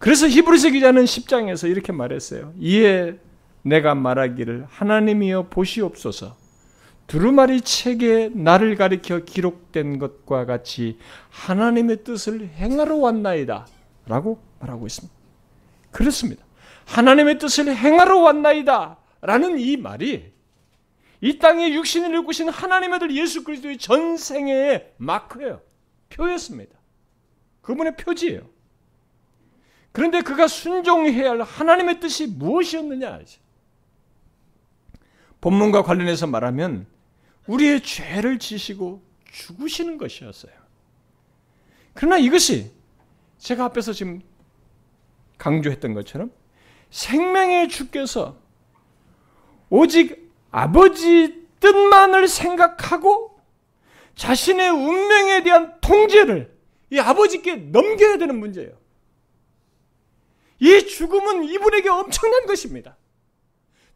[SPEAKER 1] 그래서 히브리서 기자는 10장에서 이렇게 말했어요. 이에 내가 말하기를 하나님이여 보시옵소서. 두루마리 책에 나를 가리켜 기록된 것과 같이 하나님의 뜻을 행하러 왔나이다. 라고 말하고 있습니다. 그렇습니다. 하나님의 뜻을 행하러 왔나이다. 라는 이 말이 이 땅에 육신을 입으신 하나님의 아들 예수 그리스도의 전생애의 마크예요. 표였습니다. 그분의 표지예요. 그런데 그가 순종해야 할 하나님의 뜻이 무엇이었느냐? 본문과 관련해서 말하면 우리의 죄를 지시고 죽으시는 것이었어요. 그러나 이것이 제가 앞에서 지금 강조했던 것처럼 생명의 주께서 오직 아버지 뜻만을 생각하고 자신의 운명에 대한 통제를 이 아버지께 넘겨야 되는 문제예요. 이 죽음은 이분에게 엄청난 것입니다.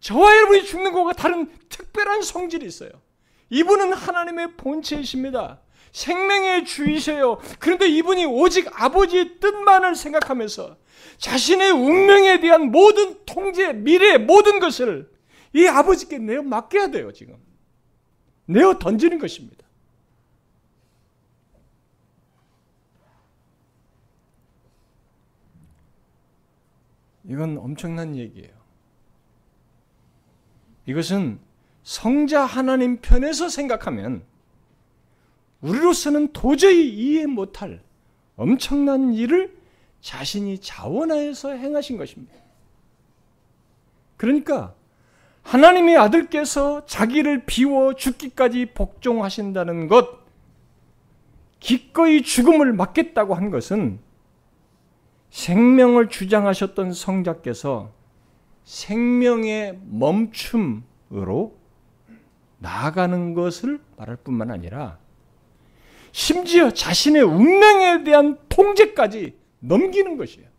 [SPEAKER 1] 저와 여러분이 죽는 것과 다른 특별한 성질이 있어요. 이분은 하나님의 본체이십니다. 생명의 주이세요. 그런데 이분이 오직 아버지의 뜻만을 생각하면서 자신의 운명에 대한 모든 통제, 미래 모든 것을 이 아버지께 내어 맡겨야 돼요, 지금. 내어 던지는 것입니다. 이건 엄청난 얘기예요. 이것은 성자 하나님 편에서 생각하면 우리로서는 도저히 이해 못할 엄청난 일을 자신이 자원하여서 행하신 것입니다. 그러니까
[SPEAKER 2] 하나님의 아들께서 자기를 비워 죽기까지 복종하신다는 것, 기꺼이 죽음을 맞겠다고 한 것은 생명을 주장하셨던 성자께서 생명의 멈춤으로 나아가는 것을 말할 뿐만 아니라 심지어 자신의 운명에 대한 통제까지 넘기는 것이에요.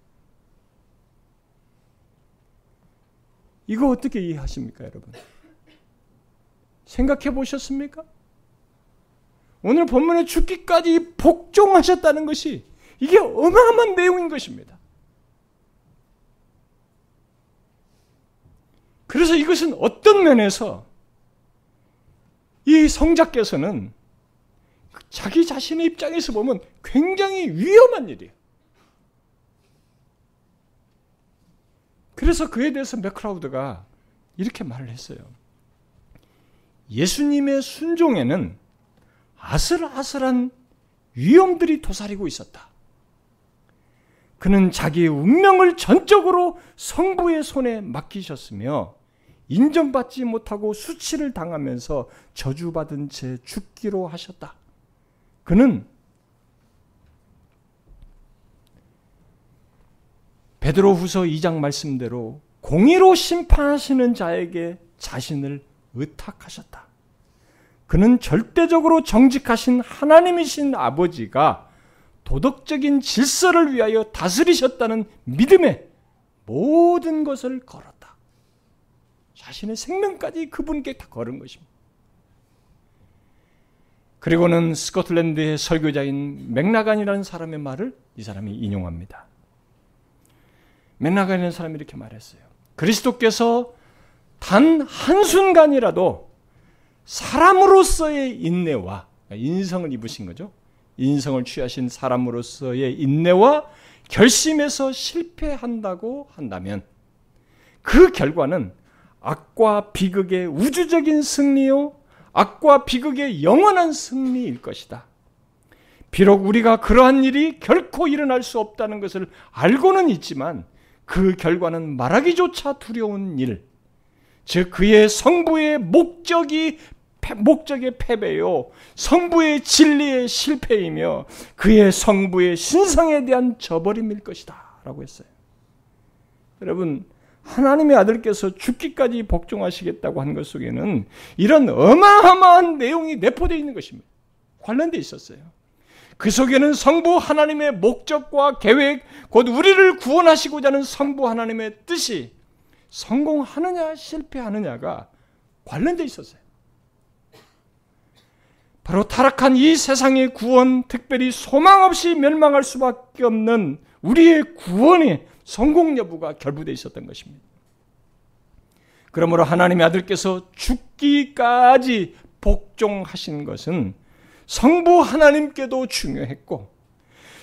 [SPEAKER 2] 이거 어떻게 이해하십니까, 여러분? 생각해 보셨습니까? 오늘 본문에 죽기까지 복종하셨다는 것이 이게 어마어마한 내용인 것입니다. 그래서 이것은 어떤 면에서 이 성자께서는 자기 자신의 입장에서 보면 굉장히 위험한 일이에요. 그래서 그에 대해서 맥크라우드가 이렇게 말을 했어요. 예수님의 순종에는 아슬아슬한 위험들이 도사리고 있었다. 그는 자기의 운명을 전적으로 성부의 손에 맡기셨으며 인정받지 못하고 수치를 당하면서 저주받은 채 죽기로 하셨다. 그는 베드로후서 2장 말씀대로 공의로 심판하시는 자에게 자신을 의탁하셨다. 그는 절대적으로 정직하신 하나님이신 아버지가 도덕적인 질서를 위하여 다스리셨다는 믿음에 모든 것을 걸었다. 자신의 생명까지 그분께 다 걸은 것입니다. 그리고는 스코틀랜드의 설교자인 맥나간이라는 사람의 말을 이 사람이 인용합니다. 맥나간이라는 사람이 이렇게 말했어요. 그리스도께서 단 한순간이라도 사람으로서의 인내와 인성을 입으신 거죠. 인성을 취하신 사람으로서의 인내와 결심에서 실패한다고 한다면 그 결과는 악과 비극의 우주적인 승리요 악과 비극의 영원한 승리일 것이다. 비록 우리가 그러한 일이 결코 일어날 수 없다는 것을 알고는 있지만 그 결과는 말하기조차 두려운 일, 즉 그의 성부의 목적이 목적의 패배요, 성부의 진리의 실패이며 그의 성부의 신성에 대한 저버림일 것이다. 라고 했어요. 여러분, 하나님의 아들께서 죽기까지 복종하시겠다고 한 것 속에는 이런 어마어마한 내용이 내포되어 있는 것입니다. 관련되어 있었어요. 그 속에는 성부 하나님의 목적과 계획, 곧 우리를 구원하시고자 하는 성부 하나님의 뜻이 성공하느냐 실패하느냐가 관련되어 있었어요. 바로 타락한 이 세상의 구원, 특별히 소망 없이 멸망할 수밖에 없는 우리의 구원의 성공 여부가 결부되어 있었던 것입니다. 그러므로 하나님의 아들께서 죽기까지 복종하신 것은 성부 하나님께도 중요했고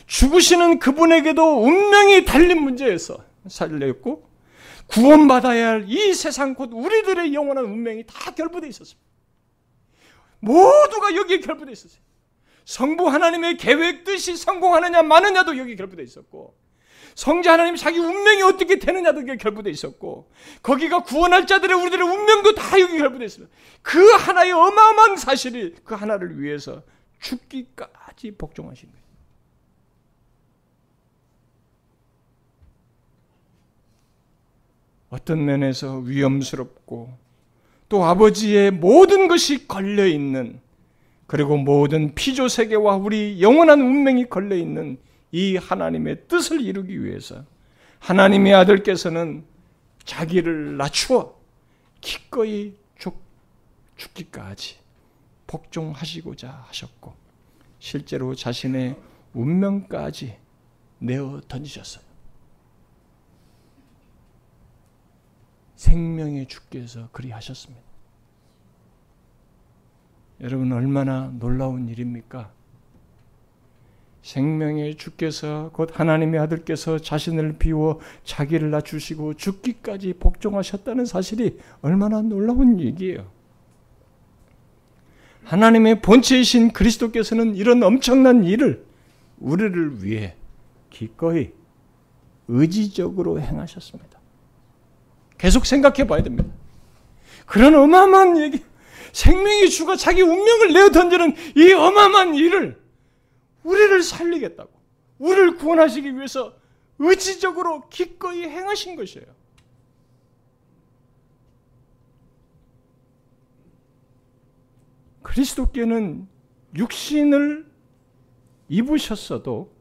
[SPEAKER 2] 죽으시는 그분에게도 운명이 달린 문제에서 살렸고 구원받아야 할 이 세상 곧 우리들의 영원한 운명이 다 결부되어 있었습니다. 모두가 여기에 결부되어 있었어요. 성부 하나님의 계획 뜻이 성공하느냐 마느냐도 여기 결부되어 있었고 성자 하나님 자기 운명이 어떻게 되느냐도 결부되어 있었고 거기가 구원할 자들의 우리들의 운명도 다 여기 결부되어 있습니다. 그 하나의 어마어마한 사실이 그 하나를 위해서 죽기까지 복종하신 거예요. 어떤 면에서 위험스럽고 또 아버지의 모든 것이 걸려 있는 그리고 모든 피조 세계와 우리 영원한 운명이 걸려 있는 이 하나님의 뜻을 이루기 위해서 하나님의 아들께서는 자기를 낮추어 기꺼이 죽, 죽기까지 복종하시고자 하셨고 실제로 자신의 운명까지 내어 던지셨어요. 생명의 주께서 그리하셨습니다. 여러분 얼마나 놀라운 일입니까? 생명의 주께서 곧 하나님의 아들께서 자신을 비워 자기를 낮추시고 죽기까지 복종하셨다는 사실이 얼마나 놀라운 얘기예요. 하나님의 본체이신 그리스도께서는 이런 엄청난 일을 우리를 위해 기꺼이 의지적으로 행하셨습니다. 계속 생각해 봐야 됩니다. 그런 어마어마한 얘기, 생명의 주가 자기 운명을 내어 던지는 이 어마어마한 일을 우리를 살리겠다고, 우리를 구원하시기 위해서 의지적으로 기꺼이 행하신 것이에요. 그리스도께는 육신을 입으셨어도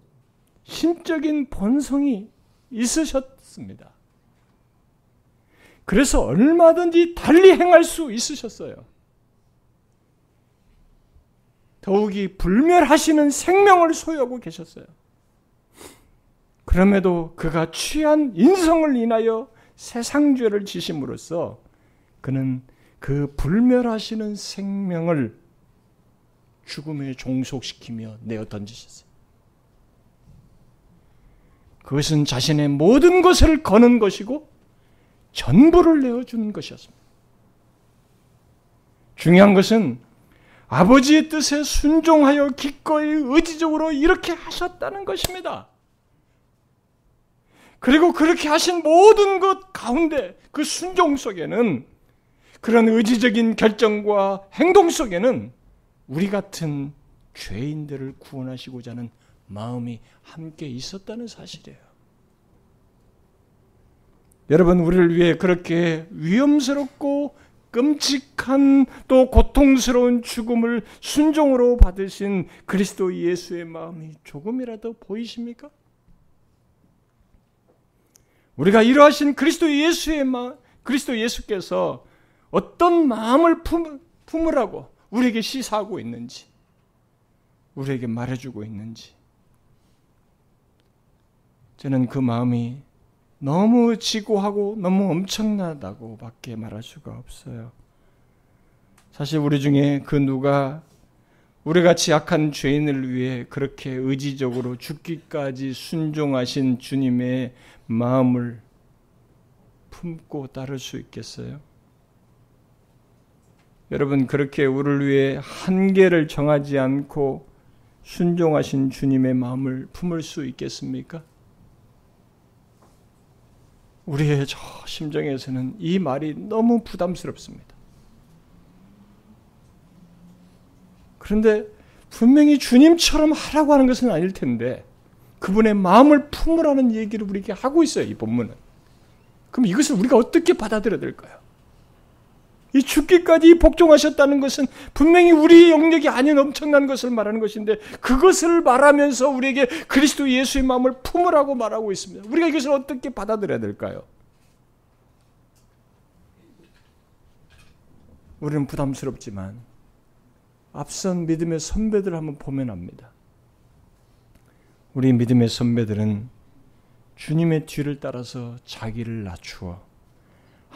[SPEAKER 2] 신적인 본성이 있으셨습니다. 그래서 얼마든지 달리 행할 수 있으셨어요. 더욱이 불멸하시는 생명을 소유하고 계셨어요. 그럼에도 그가 취한 인성을 인하여 세상 죄를 지심으로써 그는 그 불멸하시는 생명을 죽음에 종속시키며 내어 던지셨어요. 그것은 자신의 모든 것을 거는 것이고 전부를 내어주는 것이었습니다. 중요한 것은 아버지의 뜻에 순종하여 기꺼이 의지적으로 이렇게 하셨다는 것입니다. 그리고 그렇게 하신 모든 것 가운데 그 순종 속에는 그런 의지적인 결정과 행동 속에는 우리 같은 죄인들을 구원하시고자 하는 마음이 함께 있었다는 사실이에요. 여러분, 우리를 위해 그렇게 위험스럽고 끔찍한 또 고통스러운 죽음을 순종으로 받으신 그리스도 예수의 마음이 조금이라도 보이십니까? 우리가 이러하신 그리스도 예수의 마 그리스도 예수께서 어떤 마음을 품, 품으라고 우리에게 시사하고 있는지, 우리에게 말해주고 있는지, 저는 그 마음이 너무 지고하고 너무 엄청나다고 밖에 말할 수가 없어요. 사실 우리 중에 그 누가 우리 같이 약한 죄인을 위해 그렇게 의지적으로 죽기까지 순종하신 주님의 마음을 품고 따를 수 있겠어요? 여러분, 그렇게 우리를 위해 한계를 정하지 않고 순종하신 주님의 마음을 품을 수 있겠습니까? 우리의 저 심정에서는 이 말이 너무 부담스럽습니다. 그런데 분명히 주님처럼 하라고 하는 것은 아닐 텐데 그분의 마음을 품으라는 얘기를 우리에게 하고 있어요, 이 본문은. 그럼 이것을 우리가 어떻게 받아들여야 될까요? 이 죽기까지 복종하셨다는 것은 분명히 우리의 영역이 아닌 엄청난 것을 말하는 것인데 그것을 말하면서 우리에게 그리스도 예수의 마음을 품으라고 말하고 있습니다. 우리가 이것을 어떻게 받아들여야 될까요? 우리는 부담스럽지만 앞선 믿음의 선배들을 한번 보면 압니다. 우리 믿음의 선배들은 주님의 뒤를 따라서 자기를 낮추어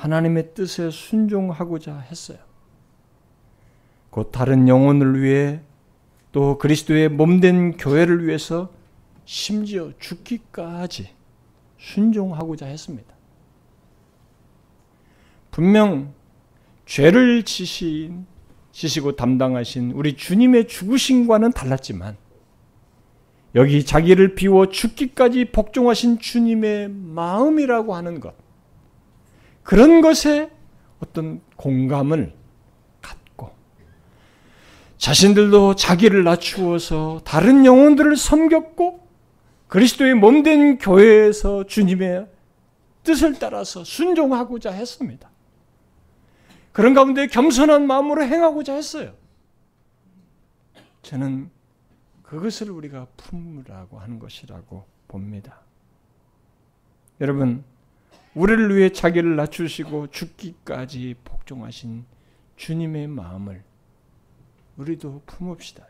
[SPEAKER 2] 하나님의 뜻에 순종하고자 했어요. 곧 다른 영혼을 위해 또 그리스도의 몸된 교회를 위해서 심지어 죽기까지 순종하고자 했습니다. 분명 죄를 지신, 지시고 담당하신 우리 주님의 죽으심과는 달랐지만 여기 자기를 비워 죽기까지 복종하신 주님의 마음이라고 하는 것. 그런 것에 어떤 공감을 갖고 자신들도 자기를 낮추어서 다른 영혼들을 섬겼고 그리스도의 몸된 교회에서 주님의 뜻을 따라서 순종하고자 했습니다. 그런 가운데 겸손한 마음으로 행하고자 했어요. 저는 그것을 우리가 품으라고 하는 것이라고 봅니다. 여러분, 우리를 위해 자기를 낮추시고 죽기까지 복종하신 주님의 마음을 우리도 품읍시다.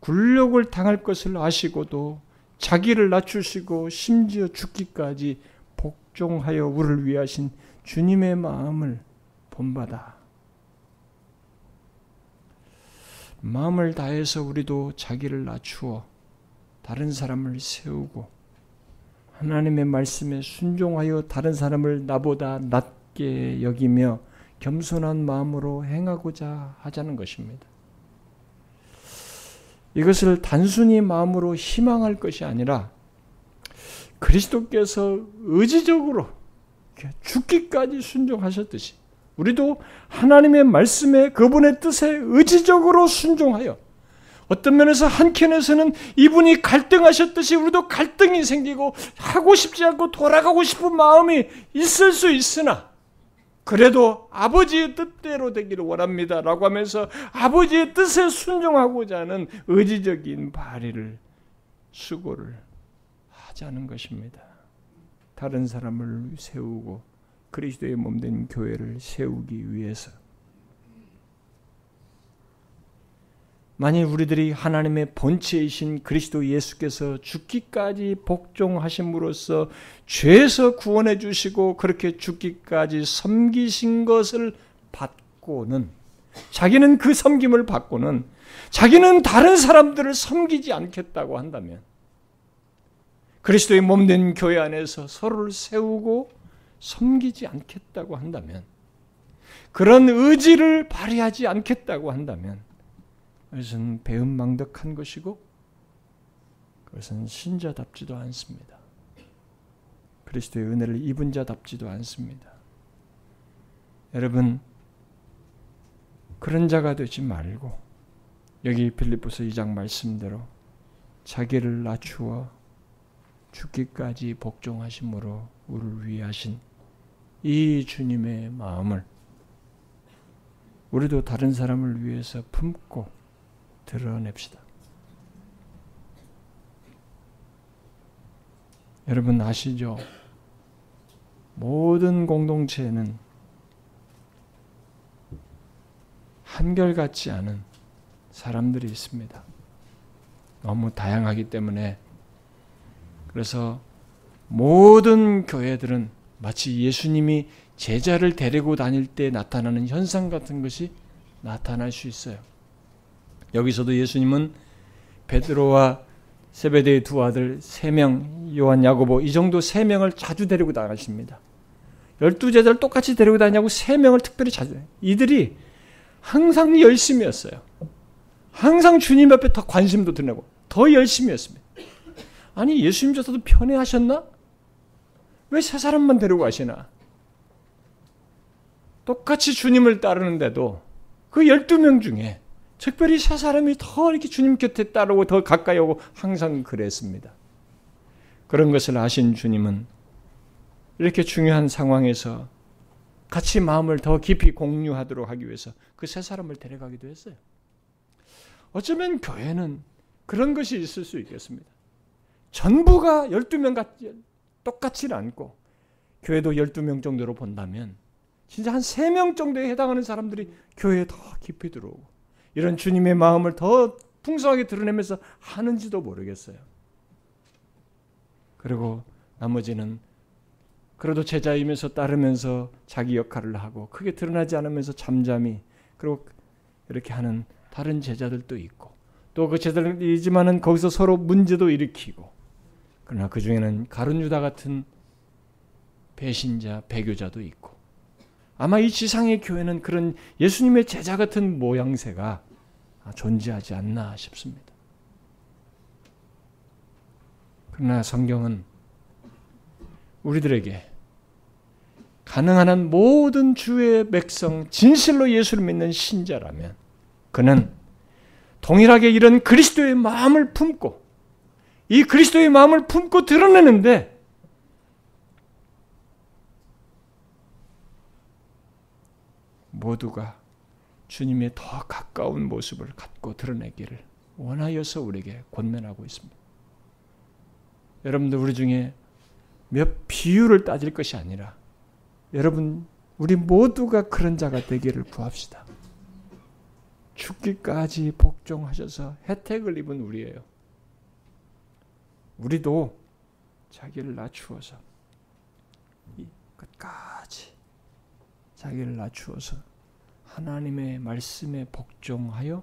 [SPEAKER 2] 굴욕을 당할 것을 아시고도 자기를 낮추시고 심지어 죽기까지 복종하여 우리를 위하신 주님의 마음을 본받아. 마음을 다해서 우리도 자기를 낮추어 다른 사람을 세우고 하나님의 말씀에 순종하여 다른 사람을 나보다 낮게 여기며 겸손한 마음으로 행하고자 하자는 것입니다. 이것을 단순히 마음으로 희망할 것이 아니라 그리스도께서 의지적으로 죽기까지 순종하셨듯이 우리도 하나님의 말씀에 그분의 뜻에 의지적으로 순종하여 어떤 면에서 한켠에서는 이분이 갈등하셨듯이 우리도 갈등이 생기고 하고 싶지 않고 돌아가고 싶은 마음이 있을 수 있으나 그래도 아버지의 뜻대로 되기를 원합니다. 라고 하면서 아버지의 뜻에 순종하고자 하는 의지적인 발의를, 수고를 하자는 것입니다. 다른 사람을 세우고 그리스도의 몸된 교회를 세우기 위해서 만일 우리들이 하나님의 본체이신 그리스도 예수께서 죽기까지 복종하심으로써 죄에서 구원해 주시고 그렇게 죽기까지 섬기신 것을 받고는 자기는 그 섬김을 받고는 자기는 다른 사람들을 섬기지 않겠다고 한다면 그리스도의 몸된 교회 안에서 서로를 세우고 섬기지 않겠다고 한다면 그런 의지를 발휘하지 않겠다고 한다면 그것은 배은망덕한 것이고 그것은 신자답지도 않습니다. 그리스도의 은혜를 입은 자답지도 않습니다. 여러분 그런 자가 되지 말고 여기 빌립보서 2장 말씀대로 자기를 낮추어 죽기까지 복종하심으로 우리를 위하신 이 주님의 마음을 우리도 다른 사람을 위해서 품고 드러냅시다. 여러분 아시죠? 모든 공동체에는 한결같지 않은 사람들이 있습니다. 너무 다양하기 때문에 그래서 모든 교회들은 마치 예수님이 제자를 데리고 다닐 때 나타나는 현상 같은 것이 나타날 수 있어요. 여기서도 예수님은 베드로와 세베대의 두 아들 세 명, 요한, 야고보 이 정도 세 명을 자주 데리고 나가십니다. 열두 제자를 똑같이 데리고 다니냐고 세 명을 특별히 자주 이들이 항상 열심히 했어요. 항상 주님 앞에 더 관심도 드리고 더 열심히 했습니다. 아니 예수님께서도 편애하셨나? 왜 세 사람만 데리고 가시나? 똑같이 주님을 따르는데도 그 열두 명 중에 특별히 세 사람이 더 이렇게 주님 곁에 따르고 더 가까이 오고 항상 그랬습니다. 그런 것을 아신 주님은 이렇게 중요한 상황에서 같이 마음을 더 깊이 공유하도록 하기 위해서 그 세 사람을 데려가기도 했어요. 어쩌면 교회는 그런 것이 있을 수 있겠습니다. 전부가 12명 같지, 똑같지는 않고, 교회도 12명 정도로 본다면, 진짜 한 3명 정도에 해당하는 사람들이 교회에 더 깊이 들어오고, 이런 주님의 마음을 더 풍성하게 드러내면서 하는지도 모르겠어요. 그리고 나머지는 그래도 제자이면서 따르면서 자기 역할을 하고 크게 드러나지 않으면서 잠잠히 그리고 이렇게 하는 다른 제자들도 있고 또 그 제자들이지만은 거기서 서로 문제도 일으키고 그러나 그 중에는 가룟 유다 같은 배신자 배교자도 있고 아마 이 지상의 교회는 그런 예수님의 제자 같은 모양새가 존재하지 않나 싶습니다. 그러나 성경은 우리들에게 가능한 한 모든 주의 백성, 진실로 예수를 믿는 신자라면 그는 동일하게 이런 그리스도의 마음을 품고 이 그리스도의 마음을 품고 드러내는데 모두가 주님의 더 가까운 모습을 갖고 드러내기를 원하여서 우리에게 권면하고 있습니다. 여러분들 우리 중에 몇 비율을 따질 것이 아니라 여러분 우리 모두가 그런 자가 되기를 구합시다. 죽기까지 복종하셔서 혜택을 입은 우리예요. 우리도 자기를 낮추어서 끝까지 자기를 낮추어서 하나님의 말씀에 복종하여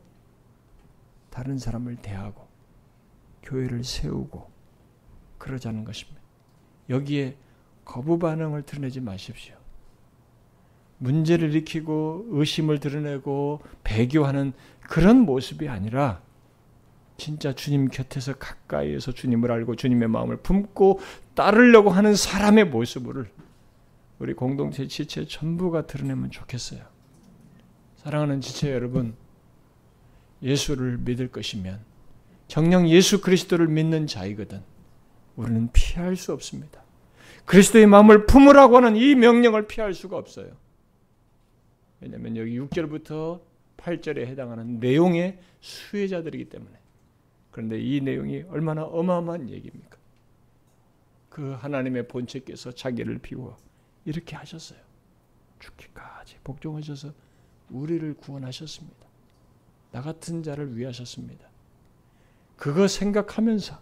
[SPEAKER 2] 다른 사람을 대하고 교회를 세우고 그러자는 것입니다. 여기에 거부 반응을 드러내지 마십시오. 문제를 일으키고 의심을 드러내고 배교하는 그런 모습이 아니라 진짜 주님 곁에서 가까이에서 주님을 알고 주님의 마음을 품고 따르려고 하는 사람의 모습을 우리 공동체 지체 전부가 드러내면 좋겠어요. 사랑하는 지체 여러분, 예수를 믿을 것이면 정령 예수 그리스도를 믿는 자이거든 우리는 피할 수 없습니다. 그리스도의 마음을 품으라고 하는 이 명령을 피할 수가 없어요. 왜냐하면 여기 6절부터 8절에 해당하는 내용의 수혜자들이기 때문에. 그런데 이 내용이 얼마나 어마어마한 얘기입니까? 그 하나님의 본체께서 자기를 비워 이렇게 하셨어요. 죽기까지 복종하셔서 우리를 구원하셨습니다. 나 같은 자를 위하셨습니다. 그거 생각하면서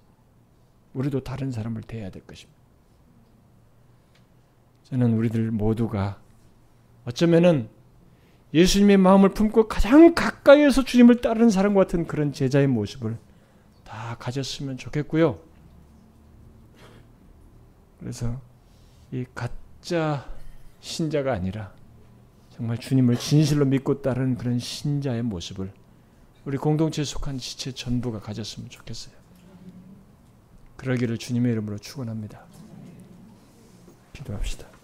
[SPEAKER 2] 우리도 다른 사람을 대해야 될 것입니다. 저는 우리들 모두가 어쩌면은 예수님의 마음을 품고 가장 가까이에서 주님을 따르는 사람과 같은 그런 제자의 모습을 다 가졌으면 좋겠고요. 그래서 이 가짜 신자가 아니라 정말 주님을 진실로 믿고 따르는 그런 신자의 모습을 우리 공동체에 속한 지체 전부가 가졌으면 좋겠어요. 그러기를 주님의 이름으로 축원합니다. 기도합시다.